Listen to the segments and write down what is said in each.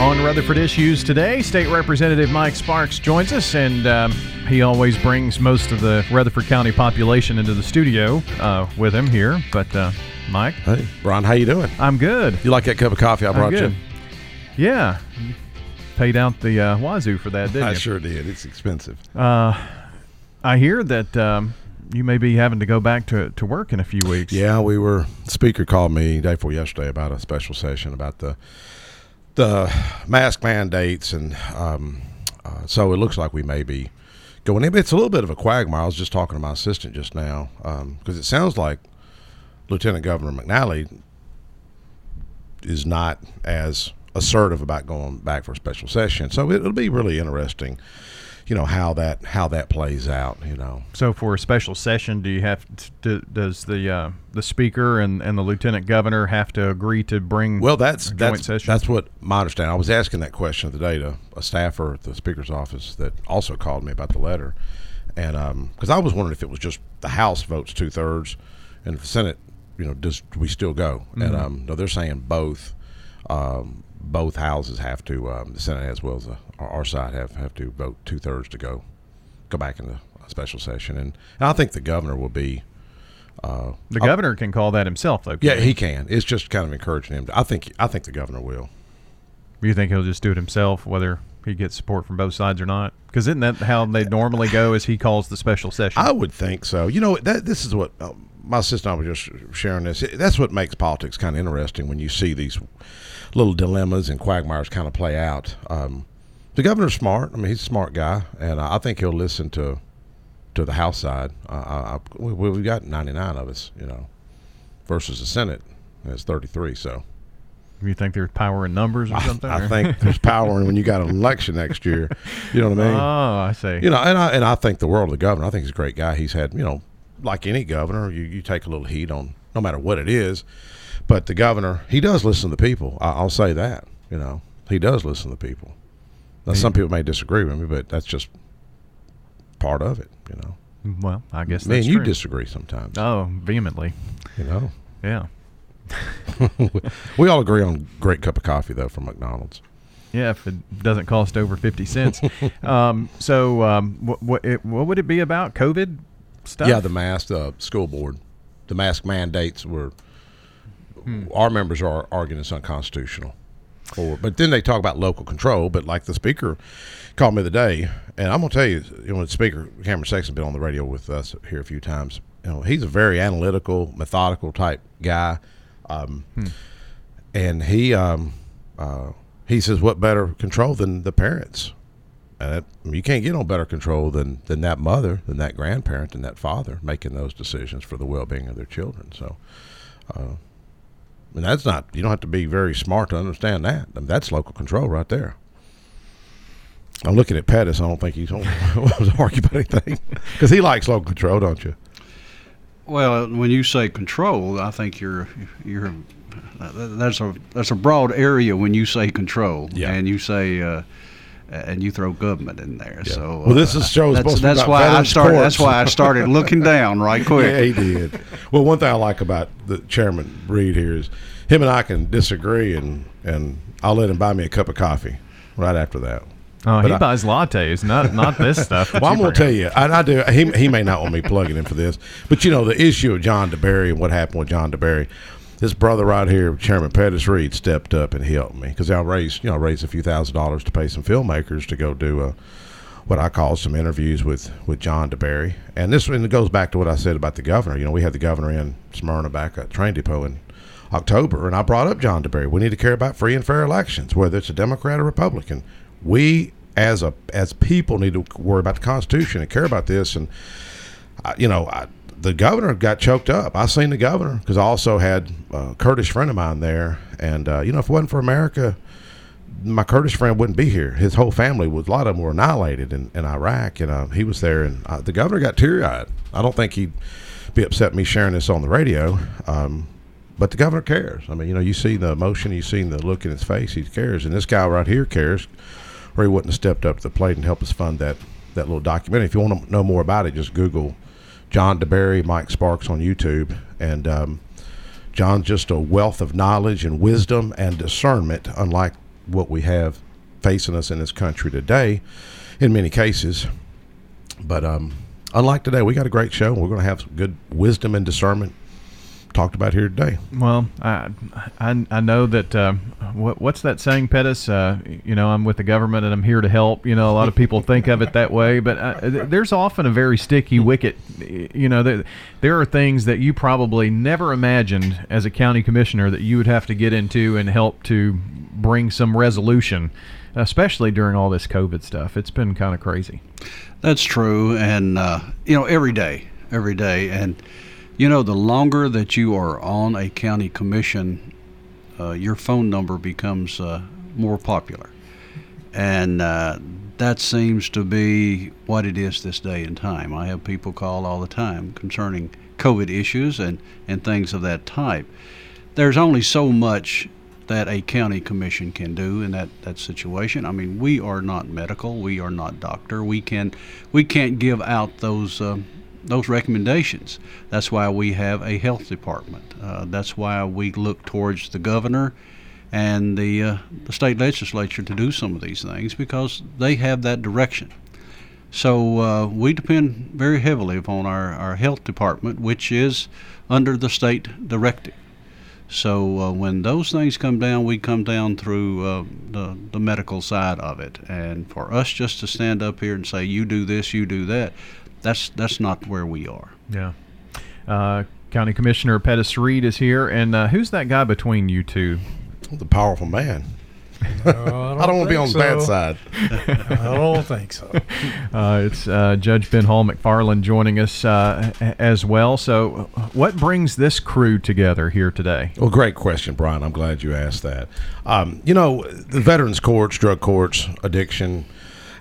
On Rutherford Issues today, State Representative Mike Sparks joins us, and um, he always brings most of the Rutherford County population into the studio uh, with him here. But uh, Mike, Hey, Ron, how you doing? I'm good. You like that cup of coffee I brought you? Yeah, you paid out the uh, wazoo for that, didn't I you? sure did. It's expensive. Uh, I hear that um, you may be having to go back to, to work in a few weeks. Yeah, we were. Speaker called me day before yesterday about a special session about the the mask mandates, and um, uh, so it looks like we may be going in. It's a little bit of a quagmire. I was just talking to my assistant just now because it sounds like Lieutenant Governor McNally is not as assertive about going back for a special session. So it, it'll be really interesting, you know, how that how that plays out. You know. So for a special session, do you have to, does the uh, the speaker and, and the lieutenant governor have to agree to bring Well, that's that's session? that's what my understanding. I was asking that question today to a staffer at the speaker's office that also called me about the letter, and because I was wondering if it was just the House votes two thirds, and if the Senate, you know, does we still go? Mm-hmm. And um, no, they're saying both. Um, both houses have to, um, the Senate as well as the, our, side have, have to vote two thirds to go go back into a special session, and, and I think the governor will be. Uh, the governor can call that himself, though. yeah, can't he can. It's just kind of encouraging him. To, I think I think the governor will. You think he'll just do it himself, whether he gets support from both sides or not? Because isn't that how they normally go? As he calls the special session? I would think so. You know, that this is what uh, my sister and I was just sharing this. That's what makes politics kind of interesting when you see these little dilemmas and quagmires kind of play out. Um, the governor's smart. I mean, he's a smart guy, and I think he'll listen to to the House side. Uh, I, I, we, we've got ninety nine of us, you know, versus the Senate. It's thirty three. So you think there's power in numbers or something? I or- think there's power in when you got an election next year. You know what I mean? Oh, I see. You know, and I and I think the world of the governor. I think he's a great guy. He's had, you know, like any governor, you, you take a little heat on no matter what it is. But the governor, he does listen to the people. I, I'll say that. You know, he does listen to the people. Now, some people may disagree with me, but that's just part of it. You know, well, I guess me and you true. disagree sometimes. Oh, vehemently. You know, Yeah. we all agree on great cup of coffee though from McDonald's. Yeah, if it doesn't cost over fifty cents. um, so, um, what what, it, what would it be about? COVID stuff? Yeah, the mask, uh, school board, the mask mandates were. Our members are arguing it's unconstitutional. Or, but then they talk about local control. But like the speaker called me the day, and I'm gonna tell you, you know, the speaker Cameron Sexton's been on the radio with us here a few times. You know, he's a very analytical, methodical type guy, um, and he um, uh, he says, "What better control than the parents?" You can't get no better control than, than that mother, than that grandparent, than that father making those decisions for the well being of their children. So, uh, and that's not, you don't have to be very smart to understand that. I mean, that's local control right there. I'm looking at Pettus. I don't think he's going to argue about anything because he likes local control, don't you? Well, when you say control, I think you're you're that's a that's a broad area when you say control, Yeah. and you say uh, and you throw government in there. So Well, this uh, is- show is that's, supposed to be that's about why I started. courts. That's why I started looking down right quick. Yeah, he did. Well, one thing I like about the chairman Read here is him and I can disagree, and and I'll let him buy me a cup of coffee right after that. Oh, But he I- buys lattes, not not this stuff. that Well, I'm going to tell you, and I do. He, he may not want me plugging in for this, but you know the issue of John DeBerry and what happened with John DeBerry. This brother right here, Chairman Pettus Read, stepped up and helped me because I raised, you know, raised a few thousand dollars to pay some filmmakers to go do a, what I call some interviews with with John DeBerry. And this and it goes back to what I said about the governor. You know, we had the governor in Smyrna back at Train Depot in October, and I brought up John DeBerry. We need to care about free and fair elections, whether it's a Democrat or Republican. We as a as people need to worry about the Constitution and care about this. And I, you know, I, the governor got choked up. I seen the governor because I also had a Kurdish friend of mine there, and uh, you know, if it wasn't for America, my Kurdish friend wouldn't be here. His whole family was a lot of them were annihilated in, in Iraq, and uh, he was there. And uh, the governor got teary eyed. I don't think he'd be upset me sharing this on the radio. Um, but the governor cares. I mean, you know, you see the emotion, you see the look in his face. He cares, and this guy right here cares, or he wouldn't have stepped up to the plate and helped us fund that that little documentary. If you want to know more about it, just Google John DeBerry, Mike Sparks on YouTube, and um, John's just a wealth of knowledge and wisdom and discernment, unlike what we have facing us in this country today, in many cases. But um, unlike today, we got a great show. We're going to have some good wisdom and discernment talked about here today. Well, I I, I know that uh, what, what's that saying, Pettus? Uh, you know, I'm with the government and I'm here to help. You know, a lot of people think of it that way, but uh, there's often a very sticky wicket. You know, there, there are things that you probably never imagined as a county commissioner that you would have to get into and help to bring some resolution, especially during all this COVID stuff. It's been kind of crazy. That's true, and uh, you know, every day, every day, and you know, the longer that you are on a county commission, uh, your phone number becomes uh, more popular. And uh, that seems to be what it is this day and time. I have people call all the time concerning COVID issues and, and things of that type. There's only so much that a county commission can do in that, that situation. I mean, we are not medical, we are not doctor. We can we can't give out those um, those recommendations. That's why we have a health department. Uh, that's why we look towards the governor and the, uh, the state legislature to do some of these things because they have that direction. So uh, we depend very heavily upon our, our health department, which is under the state directive. So uh, when those things come down, we come down through uh, the, the medical side of it. And for us just to stand up here and say, you do this, you do that, that's that's not where we are. Yeah. Uh, County Commissioner Pettus Read is here, and uh, who's that guy between you two? The powerful man. No, I don't, don't want to be on so. the bad side. I don't think so. Uh, it's uh, Judge Ben Hall McFarland joining us uh, as well. So, what brings this crew together here today? Well, great question, Brian. I'm glad you asked that. Um, you know, the veterans courts, drug courts, addiction,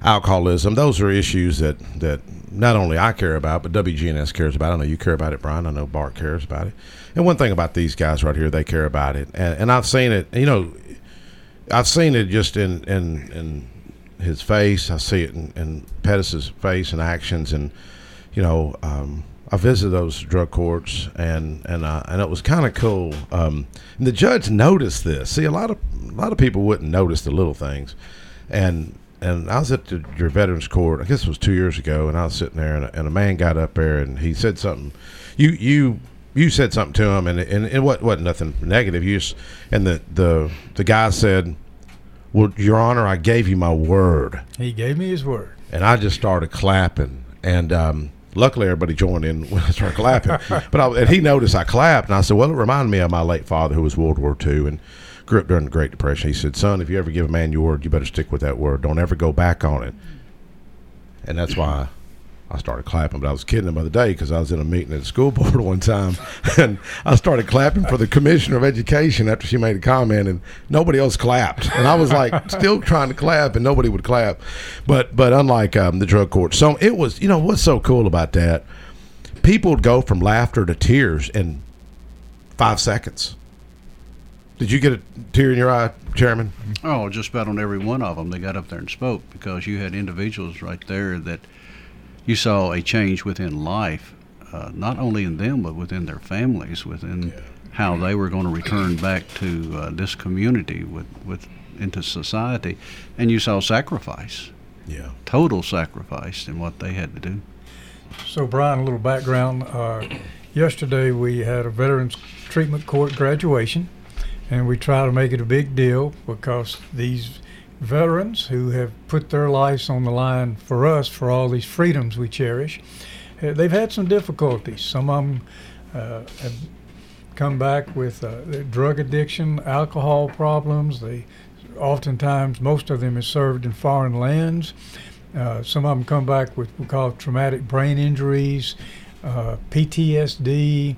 alcoholism, those are issues that, that not only I care about, but WGNS cares about. I know you care about it, Brian. I know Bart cares about it. And one thing about these guys right here, they care about it. And, and I've seen it, you know, I've seen it just in, in, in his face. I see it in, in Pettus's face and actions. And, you know, um, I visited those drug courts, and and uh, and it was kind of cool. Um, and the judge noticed this. See, a lot of a lot of people wouldn't notice the little things, and and I was at the, your veterans court. I guess it was two years ago, and I was sitting there, and a, and a man got up there, and he said something. You you you said something to him, and and it wasn't, wasn't nothing negative. You just, and the the the guy said, "Well, Your Honor, I gave you my word," He gave me his word. and I just started clapping, and um, luckily everybody joined in when I started clapping. but I, and he noticed I clapped, and I said, "Well, it reminded me of my late father, who was World War II, and." Grew up during the Great Depression. He said, "Son, if you ever give a man your word, you better stick with that word. Don't ever go back on it." And that's why I started clapping. But I was kidding him the other day because I was in a meeting at the school board one time, and I started clapping for the commissioner of education after she made a comment, and nobody else clapped. And I was like, still trying to clap, and nobody would clap. But but unlike um, the drug court, so it was. You know what's so cool about that? People would go from laughter to tears in five seconds. Did you get a tear in your eye, Chairman? Oh, just about on every one of them, they got up there and spoke because you had individuals right there that you saw a change within life, uh, not only in them but within their families, within how they were going to return back to uh, this community with, with into society, and you saw sacrifice, Yeah. total sacrifice in what they had to do. So, Brian, a little background. Uh, yesterday, we had a Veterans Treatment Court graduation, and we try to make it a big deal because these veterans who have put their lives on the line for us, for all these freedoms we cherish, uh, they've had some difficulties. Some of them uh, have come back with uh, drug addiction, alcohol problems. They oftentimes, most of them, is served in foreign lands. Uh, some of them come back with what we call traumatic brain injuries, uh, PTSD,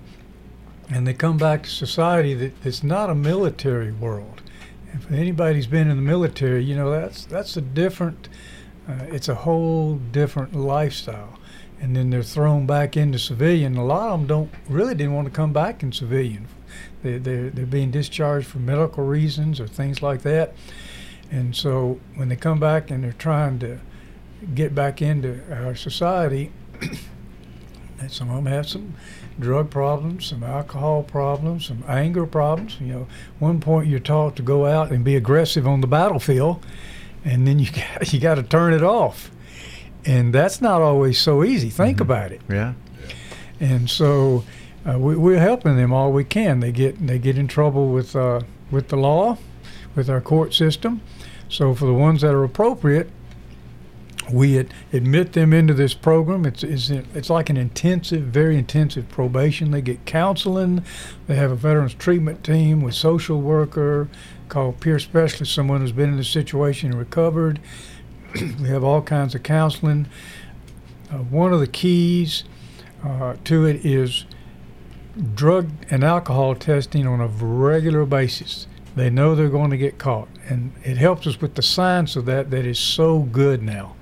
and they come back to society that, it's not a military world. And for anybody who's been in the military, you know that's that's a different, uh, it's a whole different lifestyle. And then they're thrown back into civilian. A lot of them don't really didn't want to come back in civilian. they, they're, they're being discharged for medical reasons or things like that. And so when they come back and they're trying to get back into our society, some of them have some drug problems, some alcohol problems, some anger problems. You know, one point you're taught to go out and be aggressive on the battlefield, and then you got, you got to turn it off, and that's not always so easy. Think about it. Yeah. And so uh, we, we're helping them all we can. They get they get in trouble with uh, with the law, with our court system. So for the ones that are appropriate, we ad- admit them into this program. It's, it's it's like an intensive, very intensive probation. They get counseling. They have a veterans treatment team with social worker called peer specialist, someone who's been in the situation and recovered. we have all kinds of counseling. Uh, one of the keys uh, to it is drug and alcohol testing on a regular basis. They know they're going to get caught, and it helps us with the science of that. That is so good now.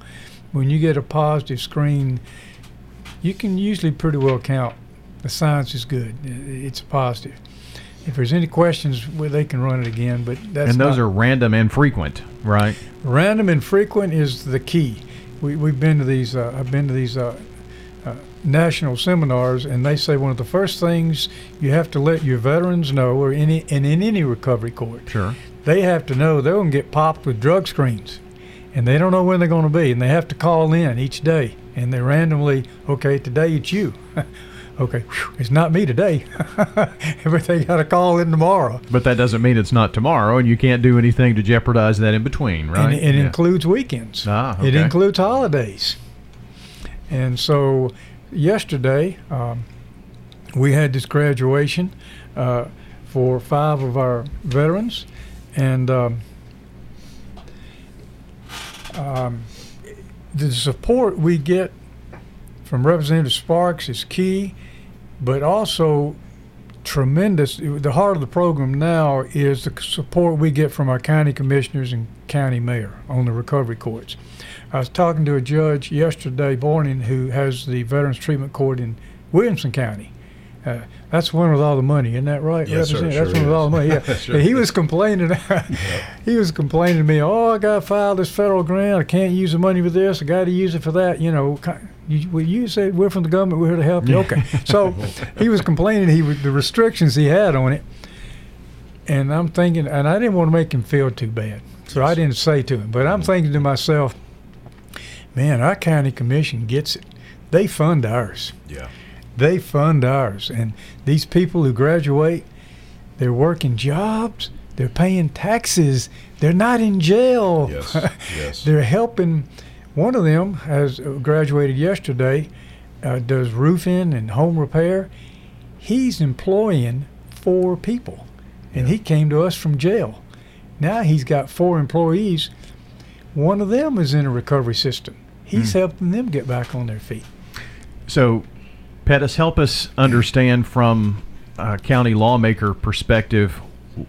When you get a positive screen, you can usually pretty well count. The science is good. It's positive. If there's any questions, well, they can run it again. But that's and those are random and frequent, right? Random and frequent is the key. We, we've been to these. Uh, I've been to these uh, uh, national seminars, and they say one of the first things you have to let your veterans know, or any and in any recovery court, Sure. they have to know they're going to get popped with drug screens, and they don't know when they're going to be, and they have to call in each day, and they randomly, okay, today it's you. okay, whew, it's not me today. Everything got to call in tomorrow. But that doesn't mean it's not tomorrow, and you can't do anything to jeopardize that in between, right? And it Yeah. includes weekends. Ah, It includes holidays. And so yesterday, um, we had this graduation uh, for five of our veterans. And um, um, the support we get from Representative Sparks is key, but also tremendous. The heart of the program now is the support we get from our county commissioners and county mayor on the recovery courts. I was talking to a judge yesterday morning who has the Veterans Treatment Court in Williamson County. Uh, that's one with all the money, isn't that right? Yes, sir, sure that's one with all the money. Yeah. Sure he was complaining. he was complaining to me. Oh, I got to file this federal grant. I can't use the money for this. I got to use it for that. You know, you, well, you said we're from the government. We're here to help you. Okay. So he was complaining. He the restrictions he had on it, and I'm thinking, and I didn't want to make him feel too bad, so I didn't say to him. But I'm thinking to myself, man, our county commission gets it. They fund ours Yeah. They fund ours. And these people who graduate, they're working jobs, they're paying taxes, they're not in jail. Yes. Yes. they're helping. One of them has graduated yesterday, uh, does roofing and home repair. He's employing four people, and he came to us from jail. Now he's got four employees. One of them is in a recovery system. He's helping them get back on their feet. So, Pettus, help us understand from a county lawmaker perspective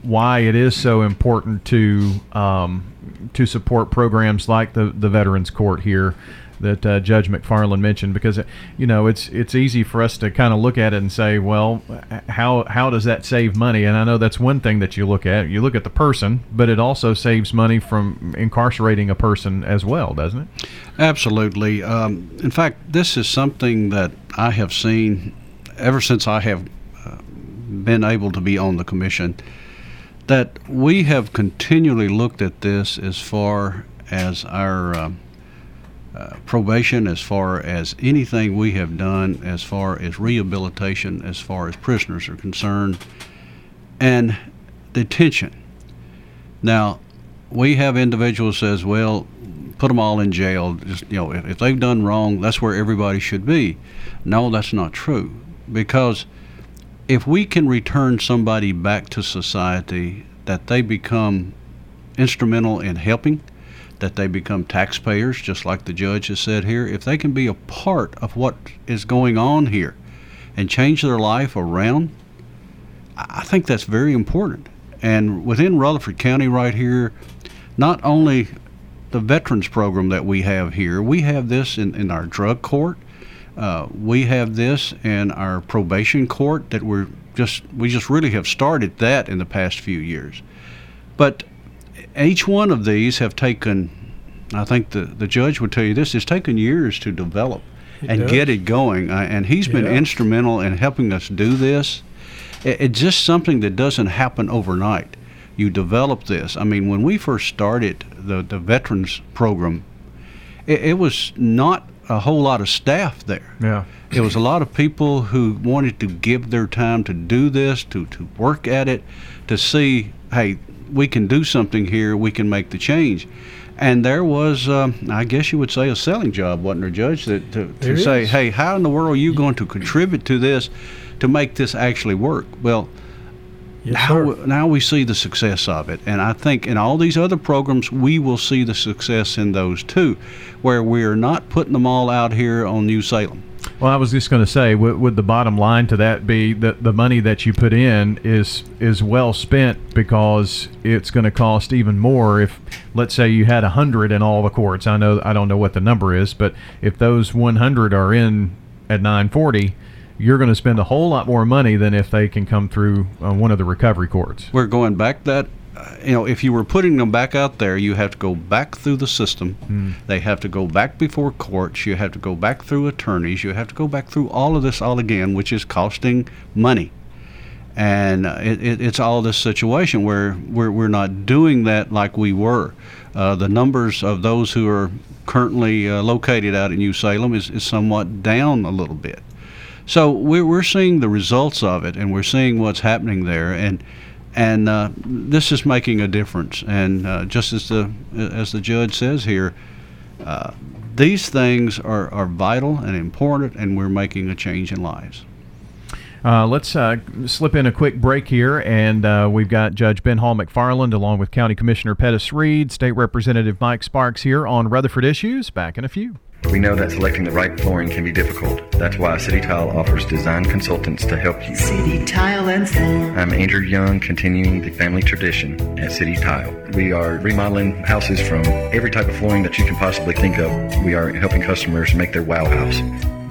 why it is so important to um, to support programs like the the Veterans Court here that uh, Judge McFarland mentioned because you know it's it's easy for us to kind of look at it and say well how how does that save money? And I know that's one thing that you look at. You look at the person but it also saves money from incarcerating a person as well doesn't it? Absolutely. Um, in fact, this is something that I have seen ever since I have uh, been able to be on the commission. That we have continually looked at this as far as our um, uh, probation, as far as anything we have done, as far as rehabilitation, as far as prisoners are concerned, and detention. Now, we have individuals says, well, put them all in jail. Just you know, if, if they've done wrong, that's where everybody should be. No, that's not true. Because if we can return somebody back to society, that they become instrumental in helping, that they become taxpayers, just like the judge has said here, if they can be a part of what is going on here and change their life around, I think that's very important. And within Rutherford County, right here, not only the veterans program that we have here, we have this in, in our drug court. Uh, we have this in our probation court that we're just we just really have started that in the past few years. But each one of these have taken, I think the the judge would tell you this, has taken years to develop and does. get it going. Uh, and he's been Yeah. instrumental in helping us do this. It, it's just something that doesn't happen overnight. You develop this. I mean, when we first started the the veterans program, it, it was not a whole lot of staff there. Yeah. It was a lot of people who wanted to give their time to do this, to, to work at it, to see, hey, we can do something here, we can make the change. And there was, um, I guess you would say, a selling job, wasn't there, Judge? That to, to say, is. hey, how in the world are you going to contribute to this to make this actually work? Well, Yes, now, sir. now we see the success of it. And I think in all these other programs, we will see the success in those too, where we are not putting them all out here on New Salem. Well, I was just going to say, would, would the bottom line to that be that the money that you put in is is well spent because it's going to cost even more if, let's say, you had a hundred in all the courts. I know I don't know what the number is, but if those 100 are in at 940, you're going to spend a whole lot more money than if they can come through uh, one of the recovery courts. we're going back that uh, you know if you were putting them back out there you have to go back through the system. They have to go back before courts. You have to go back through attorneys. You have to go back through all of this all again which is costing money. And uh, it, it, it's all this situation where we're, we're not doing that like we were. Uh, the numbers of those who are currently uh, located out in New Salem is, is somewhat down a little bit so we're, we're seeing the results of it, and we're seeing what's happening there, and and uh, this is making a difference. And uh, just as the as the judge says here, uh, these things are, are vital and important, and we're making a change in lives. Uh, let's uh, slip in a quick break here, and uh, we've got Judge Ben Hall McFarland along with County Commissioner Pettus Read, State Representative Mike Sparks here on Rutherford Issues. Back in a few. We know that selecting the right flooring can be difficult. That's why City Tile offers design consultants to help you. City Tile and Floor. I'm Andrew Young, continuing the family tradition at City Tile. We are remodeling houses from every type of flooring that you can possibly think of. We are helping customers make their wow house.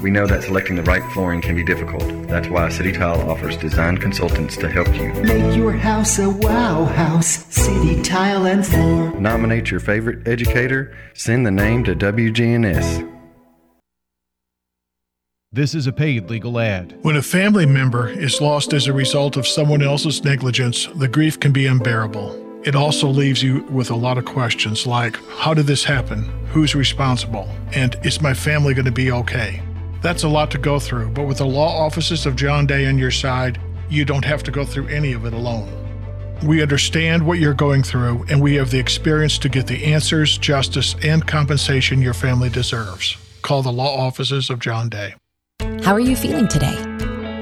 We know that selecting the right flooring can be difficult. That's why City Tile offers design consultants to help you. Make your house a wow house. City Tile and Floor. Nominate your favorite educator, send the name to WGNS. This is a paid legal ad. When a family member is lost as a result of someone else's negligence, the grief can be unbearable. It also leaves you with a lot of questions like How did this happen? Who's responsible? And is my family going to be okay? That's a lot to go through, but with the law offices of John Day on your side, you don't have to go through any of it alone. We understand what you're going through, and we have the experience to get the answers, justice, and compensation your family deserves. Call the law offices of John Day. How are you feeling today?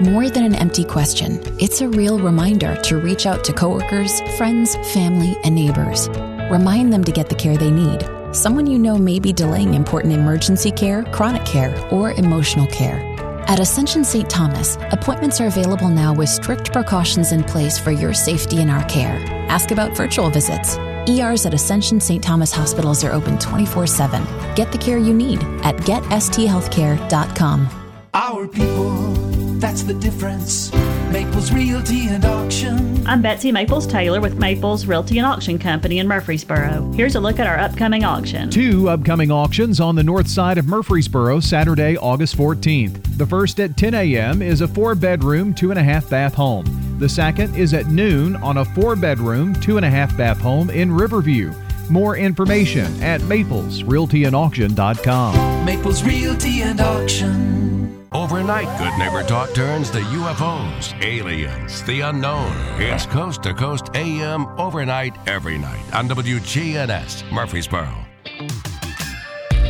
More than an empty question, it's a real reminder to reach out to coworkers, friends, family, and neighbors. Remind them to get the care they need. Someone you know may be delaying important emergency care, chronic care, or emotional care. At Ascension St. Thomas, appointments are available now with strict precautions in place for your safety and our care. Ask about virtual visits. ERs at Ascension St. Thomas hospitals are open 24 7. Get the care you need at getsthealthcare.com. Our people, that's the difference. Maples Realty and Auction. I'm Betsy Maples Taylor with Maples Realty and Auction Company in Murfreesboro. Here's a look at our upcoming auction. Two upcoming auctions on the north side of Murfreesboro, Saturday, August 14th. The first at 10 a.m. is a four bedroom, two and a half bath home. The second is at noon on a four bedroom, two and a half bath home in Riverview. More information at maplesrealtyandauction.com. Maples Realty and Auction. Overnight, Good Neighbor Talk turns to UFOs, aliens, the unknown. It's Coast to Coast AM overnight every night on WGNS Murfreesboro.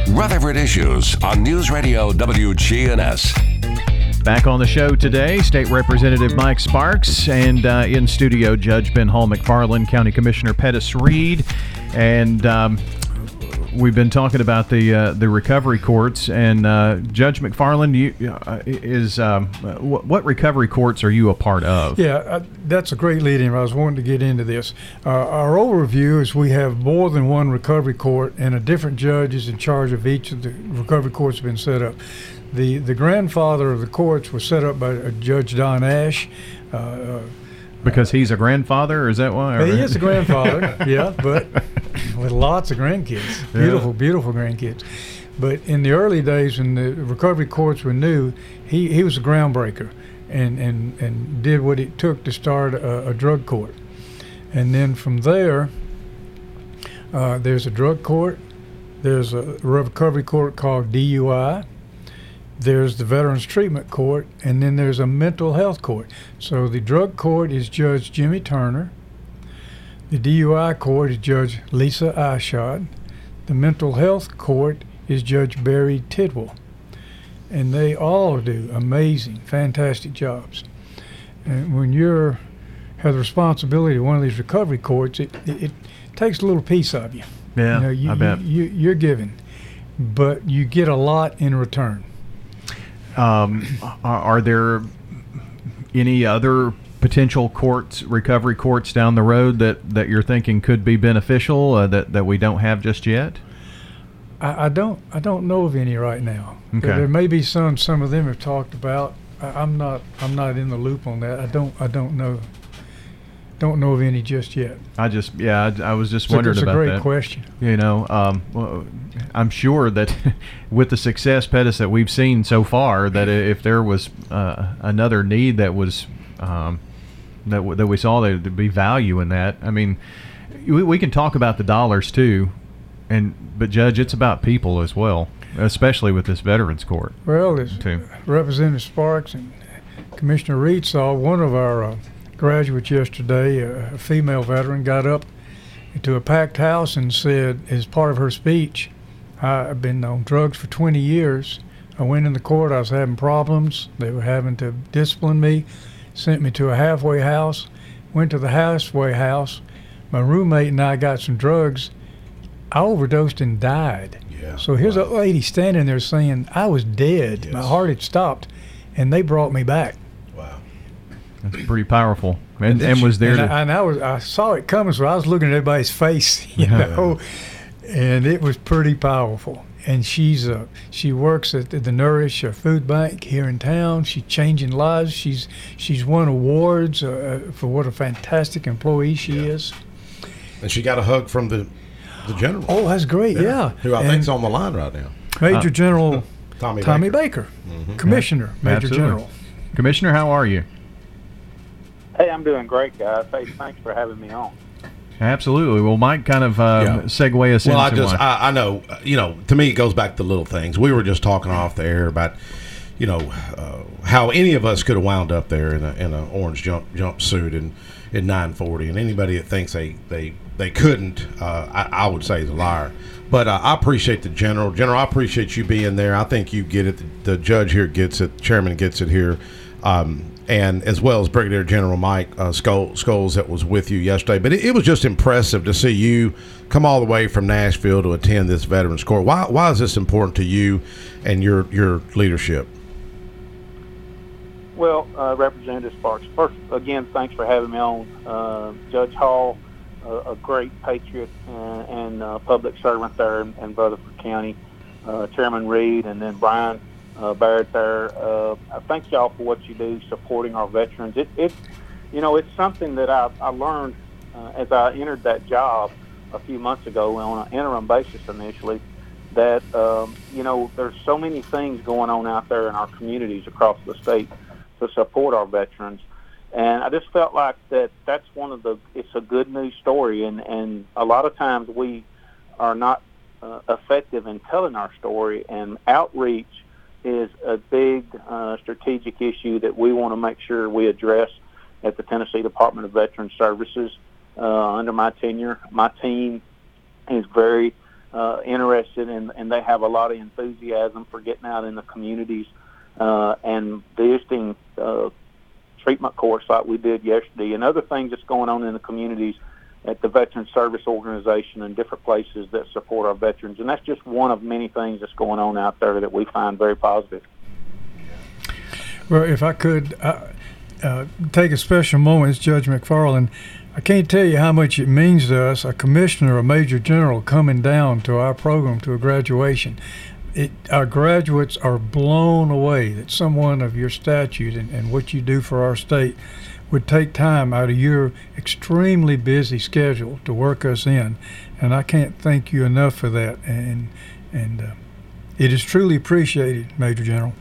Rutherford Issues on News Radio WGNS. Back on the show today, State Representative Mike Sparks, and uh, in studio, Judge Ben Hall McFarland, County Commissioner Pettus Read, and um, we've been talking about the uh, the recovery courts. And uh, Judge McFarland, you uh, is um, what, what recovery courts are you a part of? Yeah, uh, that's a great lead in. I was wanting to get into this. Uh, our overview is we have more than one recovery court, and a different judge is in charge of each of the recovery courts have been set up. The, the grandfather of the courts was set up by uh, Judge Don Ash. Because he's a grandfather, or is that why? he is a grandfather, yeah, but with lots of grandkids, Yeah. beautiful, beautiful grandkids. But in the early days when the recovery courts were new, he, he was a groundbreaker, and, and, and did what it took to start a, a drug court, and then from there, uh, there's a drug court, there's a recovery court called DUI, there's the Veterans Treatment Court, and then there's a mental health court. So the drug court is Judge Jimmy Turner. The DUI court is Judge Lisa Eischeid. The mental health court is Judge Barry Tidwell. And they all do amazing, fantastic jobs. And when you're have the responsibility of one of these recovery courts, it, it, it takes a little piece of you. Yeah, you know, you, I bet. You, you, you're giving, but you get a lot in return. Um, are, are there any other potential courts, recovery courts down the road that, that you're thinking could be beneficial uh, that that we don't have just yet? I, I don't I don't know of any right now. Okay. There, there may be some. Some of them have talked about. I, I'm not I'm not in the loop on that. I don't I don't know. Don't know of any just yet. I just yeah, I, I was just It's a- wondering it's a great that. question. You know, um, well, I'm sure that with the success, Pettus, that we've seen so far, that if there was uh, another need that was um, that w- that we saw, there'd be value in that. I mean, we, we can talk about the dollars too, and but Judge, it's about people as well, especially with this Veterans Court. Well, as too. Representative Sparks and Commissioner Read saw, one of our uh, graduates yesterday, a female veteran, got up to a packed house and said, as part of her speech, I've been on drugs for 20 years. I went in the court, I was having problems. They were having to discipline me, sent me to a halfway house, went to the halfway house. My roommate and I got some drugs. I overdosed and died. Yeah. So here's a lady standing there saying, I was dead. My heart had stopped. And they brought me back. Wow. That's pretty powerful, and, then and was there and, to I, and I was I saw it coming, so I was looking at everybody's face, you Yeah. know, and it was pretty powerful. And she's uh, she works at the, the Nourish uh, Food Bank here in town. She's changing lives. She's she's won awards uh, for what a fantastic employee she is. And she got a hug from the the general. Oh, that's great! Yeah, Who I And think's on the line right now. Major Uh, General Tommy Tommy Baker. Baker, Commissioner, Major Absolutely. General. Commissioner, how are you? Hey, I'm doing great, guys. Hey, thanks for having me on. Absolutely. Well, Mike kind of uh, Yeah. segue us Well, I just. I, I know uh, you know to me it goes back to little things. We were just talking off the air about you know uh, how any of us could have wound up there in a in an orange jump jumpsuit and in 940, and anybody that thinks they they they couldn't, uh, I, I would say is a liar. But uh, I appreciate the general. General, I appreciate you being there. I think you get it. The, the judge here gets it. The chairman gets it here. Um, and as well as Brigadier General Mike uh, Scholes, that was with you yesterday. But it, it was just impressive to see you come all the way from Nashville to attend this Veterans Court. Why, why is this important to you and your your leadership? Well, uh, Representative Sparks, first, again, thanks for having me on. Uh, Judge Hall, uh, a great patriot and, and uh, public servant there in, in Rutherford County. Uh, Chairman Read, and then Brian uh, Barrett there. Uh, I thank y'all for what you do supporting our veterans. It, it you know, it's something that I, I learned uh, as I entered that job a few months ago on an interim basis initially that um, you know there's so many things going on out there in our communities across the state to support our veterans and I just felt like that that's one of the it's a good news story and and a lot of times we are not uh, effective in telling our story and outreach is a big uh, strategic issue that we want to make sure we address at the Tennessee Department of Veteran Services uh, under my tenure. My team is very uh, interested in, and they have a lot of enthusiasm for getting out in the communities uh, and visiting uh, treatment course like we did yesterday, and other things that's going on in the communities at the Veteran Service Organization and different places that support our veterans. And that's just one of many things that's going on out there that we find very positive. Well, if I could uh, uh, take a special moment, as Judge McFarland, I can't tell you how much it means to us, a commissioner, a major general, coming down to our program to a graduation. it, our graduates are blown away that someone of your statute and, and what you do for our state would take time out of your extremely busy schedule to work us in, and I can't thank you enough for that. And and uh, it is truly appreciated, Major General.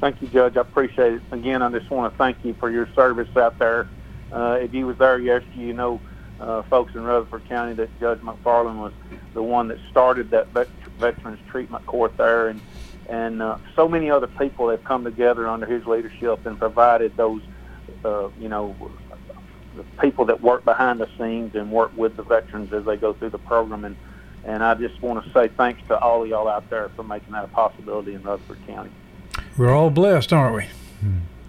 Thank you, Judge. I appreciate it. Again, I just want to thank you for your service out there. Uh, if you was there yesterday, you know, uh, folks in Rutherford County, that Judge McFarland was the one that started that vet- Veterans Treatment Court there, and and uh, so many other people have come together under his leadership and provided those, uh, you know, the people that work behind the scenes and work with the veterans as they go through the program. And and I just want to say thanks to all of y'all out there for making that a possibility in Rutherford County. We're all blessed, aren't we?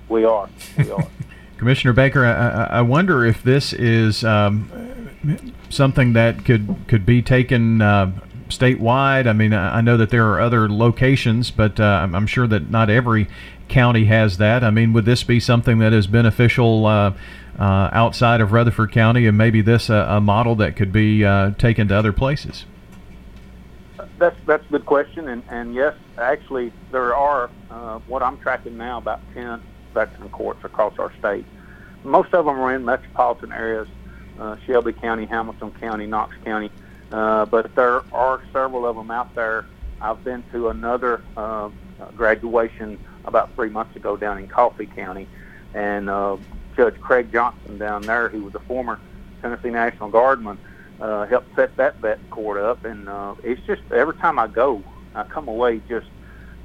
We are. We are. Commissioner Baker, I, I wonder if this is um, something that could could be taken uh, statewide. I mean, I know that there are other locations, but uh, I'm, I'm sure that not every county has that. I mean, would this be something that is beneficial uh, uh, outside of Rutherford County, and maybe this uh, a model that could be uh, taken to other places? That's that's a good question, and and yes, actually there are uh, what I'm tracking now about ten veteran courts across our state. Most of them are in metropolitan areas, Shelby County, Hamilton County, Knox County, but there are several of them out there. I've been to another graduation about three months ago down in Coffee County, and uh, Judge Craig Johnson down there, who was a former Tennessee National Guardman, uh, helped set that vet court up. And uh, it's just every time I go, I come away just,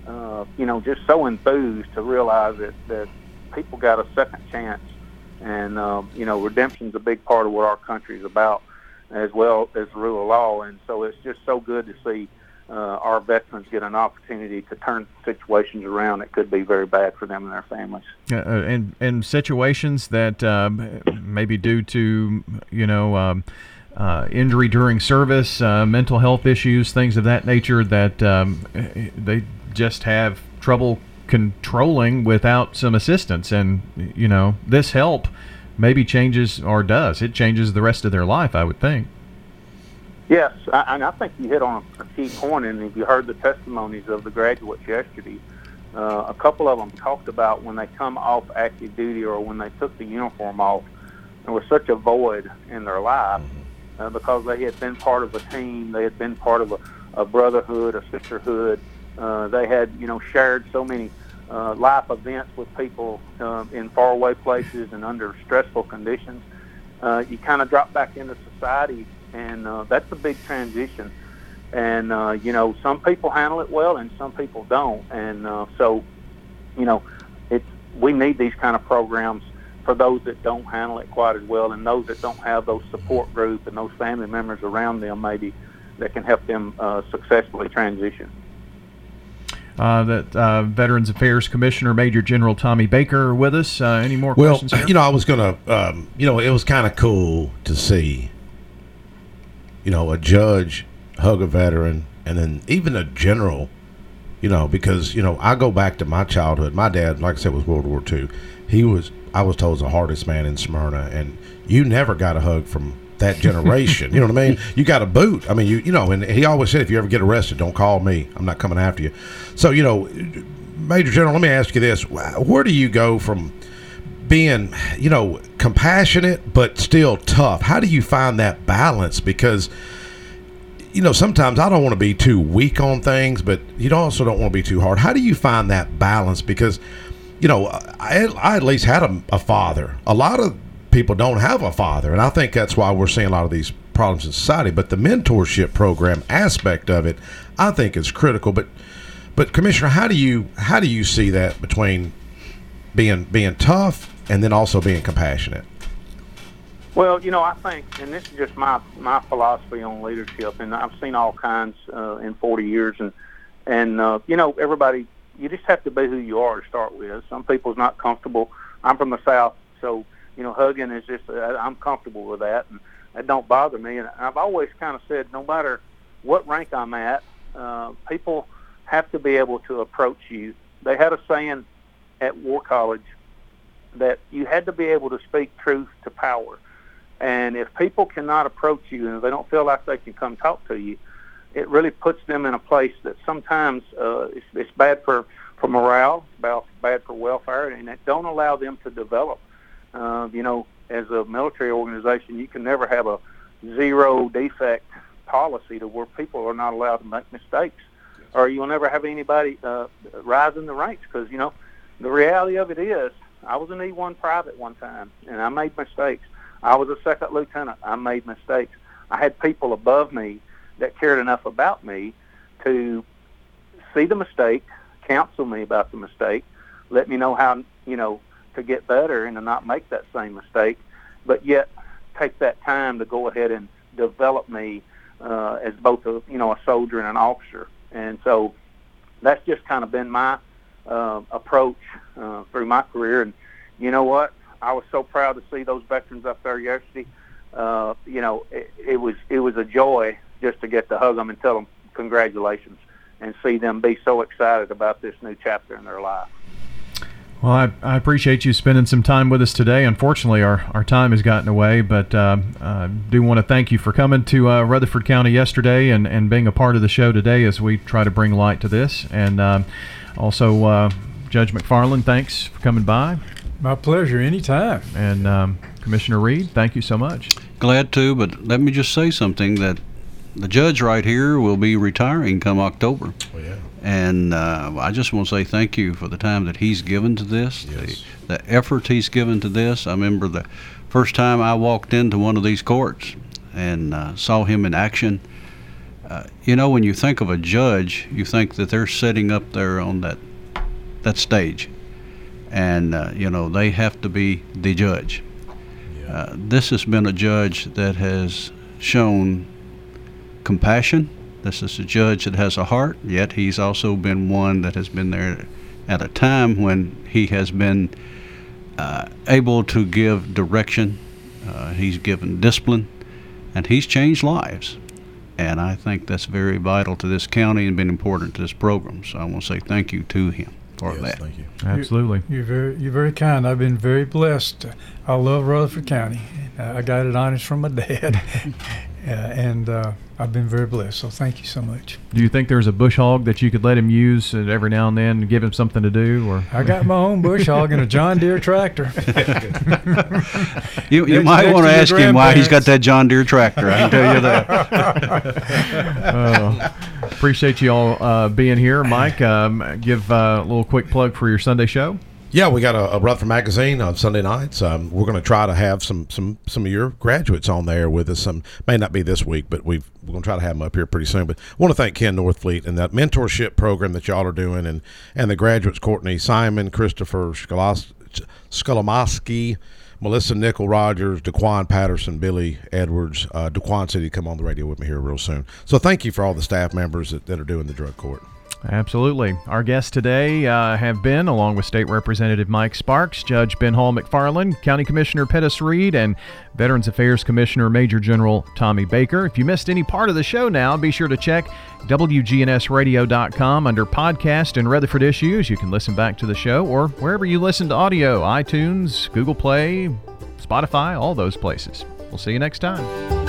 uh, you know, just so enthused to realize that that people got a second chance, and uh, you know, redemption's a big part of what our country is about, as well as the rule of law. And so it's just so good to see uh, our veterans get an opportunity to turn situations around that could be very bad for them and their families. Uh, and and situations that um, maybe due to you know. Um, uh, injury during service, uh, mental health issues, things of that nature that um, they just have trouble controlling without some assistance. And, you know, this help maybe changes or does. It changes the rest of their life, I would think. Yes, I, and I think you hit on a key point. And if you heard the testimonies of the graduates yesterday, uh, a couple of them talked about when they come off active duty or when they took the uniform off, there was such a void in their life uh, because they had been part of a team, they had been part of a, a brotherhood, a sisterhood. Uh, they had, you know, shared so many uh, life events with people um, in faraway places and under stressful conditions. Uh, you kind of drop back into society, and uh, that's a big transition. And uh, you know, some people handle it well, and some people don't. And uh, so, you know, it's we need these kind of programs for those that don't handle it quite as well and those that don't have those support groups and those family members around them maybe that can help them uh, successfully transition. Uh, that uh, Veterans Affairs Commissioner Major General Tommy Baker with us. Uh, any more well, questions? Well, you know, I was going to, um, you know, it was kind of cool to see, you know, a judge hug a veteran and then even a general, you know, because, you know, I go back to my childhood. My dad, like I said, was World War II. He was I was told the hardest man in Smyrna, and you never got a hug from that generation. you know what I mean? You got a boot. I mean, you you know, and he always said, if you ever get arrested, don't call me. I'm not coming after you. So you know, Major General, let me ask you this: Where do you go from? Being you know compassionate but still tough how do you find that balance because you know sometimes i don't want to be too weak on things but you also don't want to be too hard how do you find that balance because you know, I, I at least had a, a, father. A lot of people don't have a father, and I think that's why we're seeing a lot of these problems in society. But the mentorship program aspect of it, I think, is critical. But, but Commissioner, how do you how do you see that between being being tough and then also being compassionate? Well, you know, I think, and this is just my my philosophy on leadership, and I've seen all kinds uh, in 40 years, and and uh, you know, everybody you just have to be who you are to start with. Some people's not comfortable. I'm from the South, so you know, hugging is just uh, I'm comfortable with that, and it don't bother me. And I've always kind of said, no matter what rank I'm at, uh, people have to be able to approach you. They had a saying at War College that you had to be able to speak truth to power. And if people cannot approach you and they don't feel like they can come talk to you, it really puts them in a place that sometimes uh, it's, it's bad for for morale, bad, bad for welfare, and it don't allow them to develop. Uh, you know, as a military organization, you can never have a zero defect policy to where people are not allowed to make mistakes, or you'll never have anybody uh, rise in the ranks because you know the reality of it is I was an E1 private one time, and I made mistakes. I was a second lieutenant. I made mistakes. I had people above me that cared enough about me to see the mistake, counsel me about the mistake, let me know how you know to get better and to not make that same mistake, but yet take that time to go ahead and develop me uh, as both a you know a soldier and an officer. And so that's just kind of been my uh, approach uh, through my career. And you know what? I was so proud to see those veterans up there yesterday. Uh, you know, it, it was it was a joy just to get to hug them and tell them congratulations and see them be so excited about this new chapter in their life. Well, I, I appreciate you spending some time with us today. Unfortunately, our, our time has gotten away, but uh, I do want to thank you for coming to uh, Rutherford County yesterday and, and being a part of the show today as we try to bring light to this. And um, also, uh, Judge McFarland, thanks for coming by. My pleasure, anytime. And um, Commissioner Read, thank you so much. Glad to, but let me just say something that the judge right here will be retiring come October. Oh, yeah. And uh, I just want to say thank you for the time that he's given to this, Yes. the, the effort he's given to this. I remember the first time I walked into one of these courts and uh, saw him in action. Uh, you know, when you think of a judge, you think that they're sitting up there on that that stage, and uh, you know they have to be the judge. Uh, this has been a judge that has shown compassion. This is a judge that has a heart, yet he's also been one that has been there at a time when he has been uh, able to give direction. Uh, he's given discipline, and he's changed lives. And I think that's very vital to this county and been important to this program. So I want to say thank you to him for Yes, that. thank you. Absolutely. You're very, you're very kind. I've been very blessed. I love Rutherford County. Uh, I got it honest from my dad, and uh, I've been very blessed. So thank you so much. Do you think there's a bush hog that you could let him use uh, every now and then to give him something to do? Or I got my own bush hog and a John Deere tractor. You, you might want to to ask him why he's got that John Deere tractor. I can tell you that. Uh, appreciate you all uh, being here, Mike. Um, give uh, a little quick plug for your Sunday show. Yeah, we got a, a Rutherford magazine on Sunday nights. Um, we're going to try to have some some some of your graduates on there with us. Some may not be this week, but we've, we're going to try to have them up here pretty soon. But I want to thank Ken Northfleet and that mentorship program that y'all are doing, and and the graduates Courtney Simon, Christopher Skolomoski, Melissa Nickel Rogers, Daquan Patterson, Billy Edwards. Uh, Daquan said he'd come on the radio with me here real soon. So thank you for all the staff members that, that are doing the drug court. Absolutely. Our guests today uh, have been, along with State Representative Mike Sparks, Judge Ben Hall McFarland, County Commissioner Pettus Read, and Veterans Affairs Commissioner Major General Tommy Baker. If you missed any part of the show now, be sure to check WGNSradio.com under podcast and Rutherford Issues. You can listen back to the show or wherever you listen to audio iTunes, Google Play, Spotify, all those places. We'll see you next time.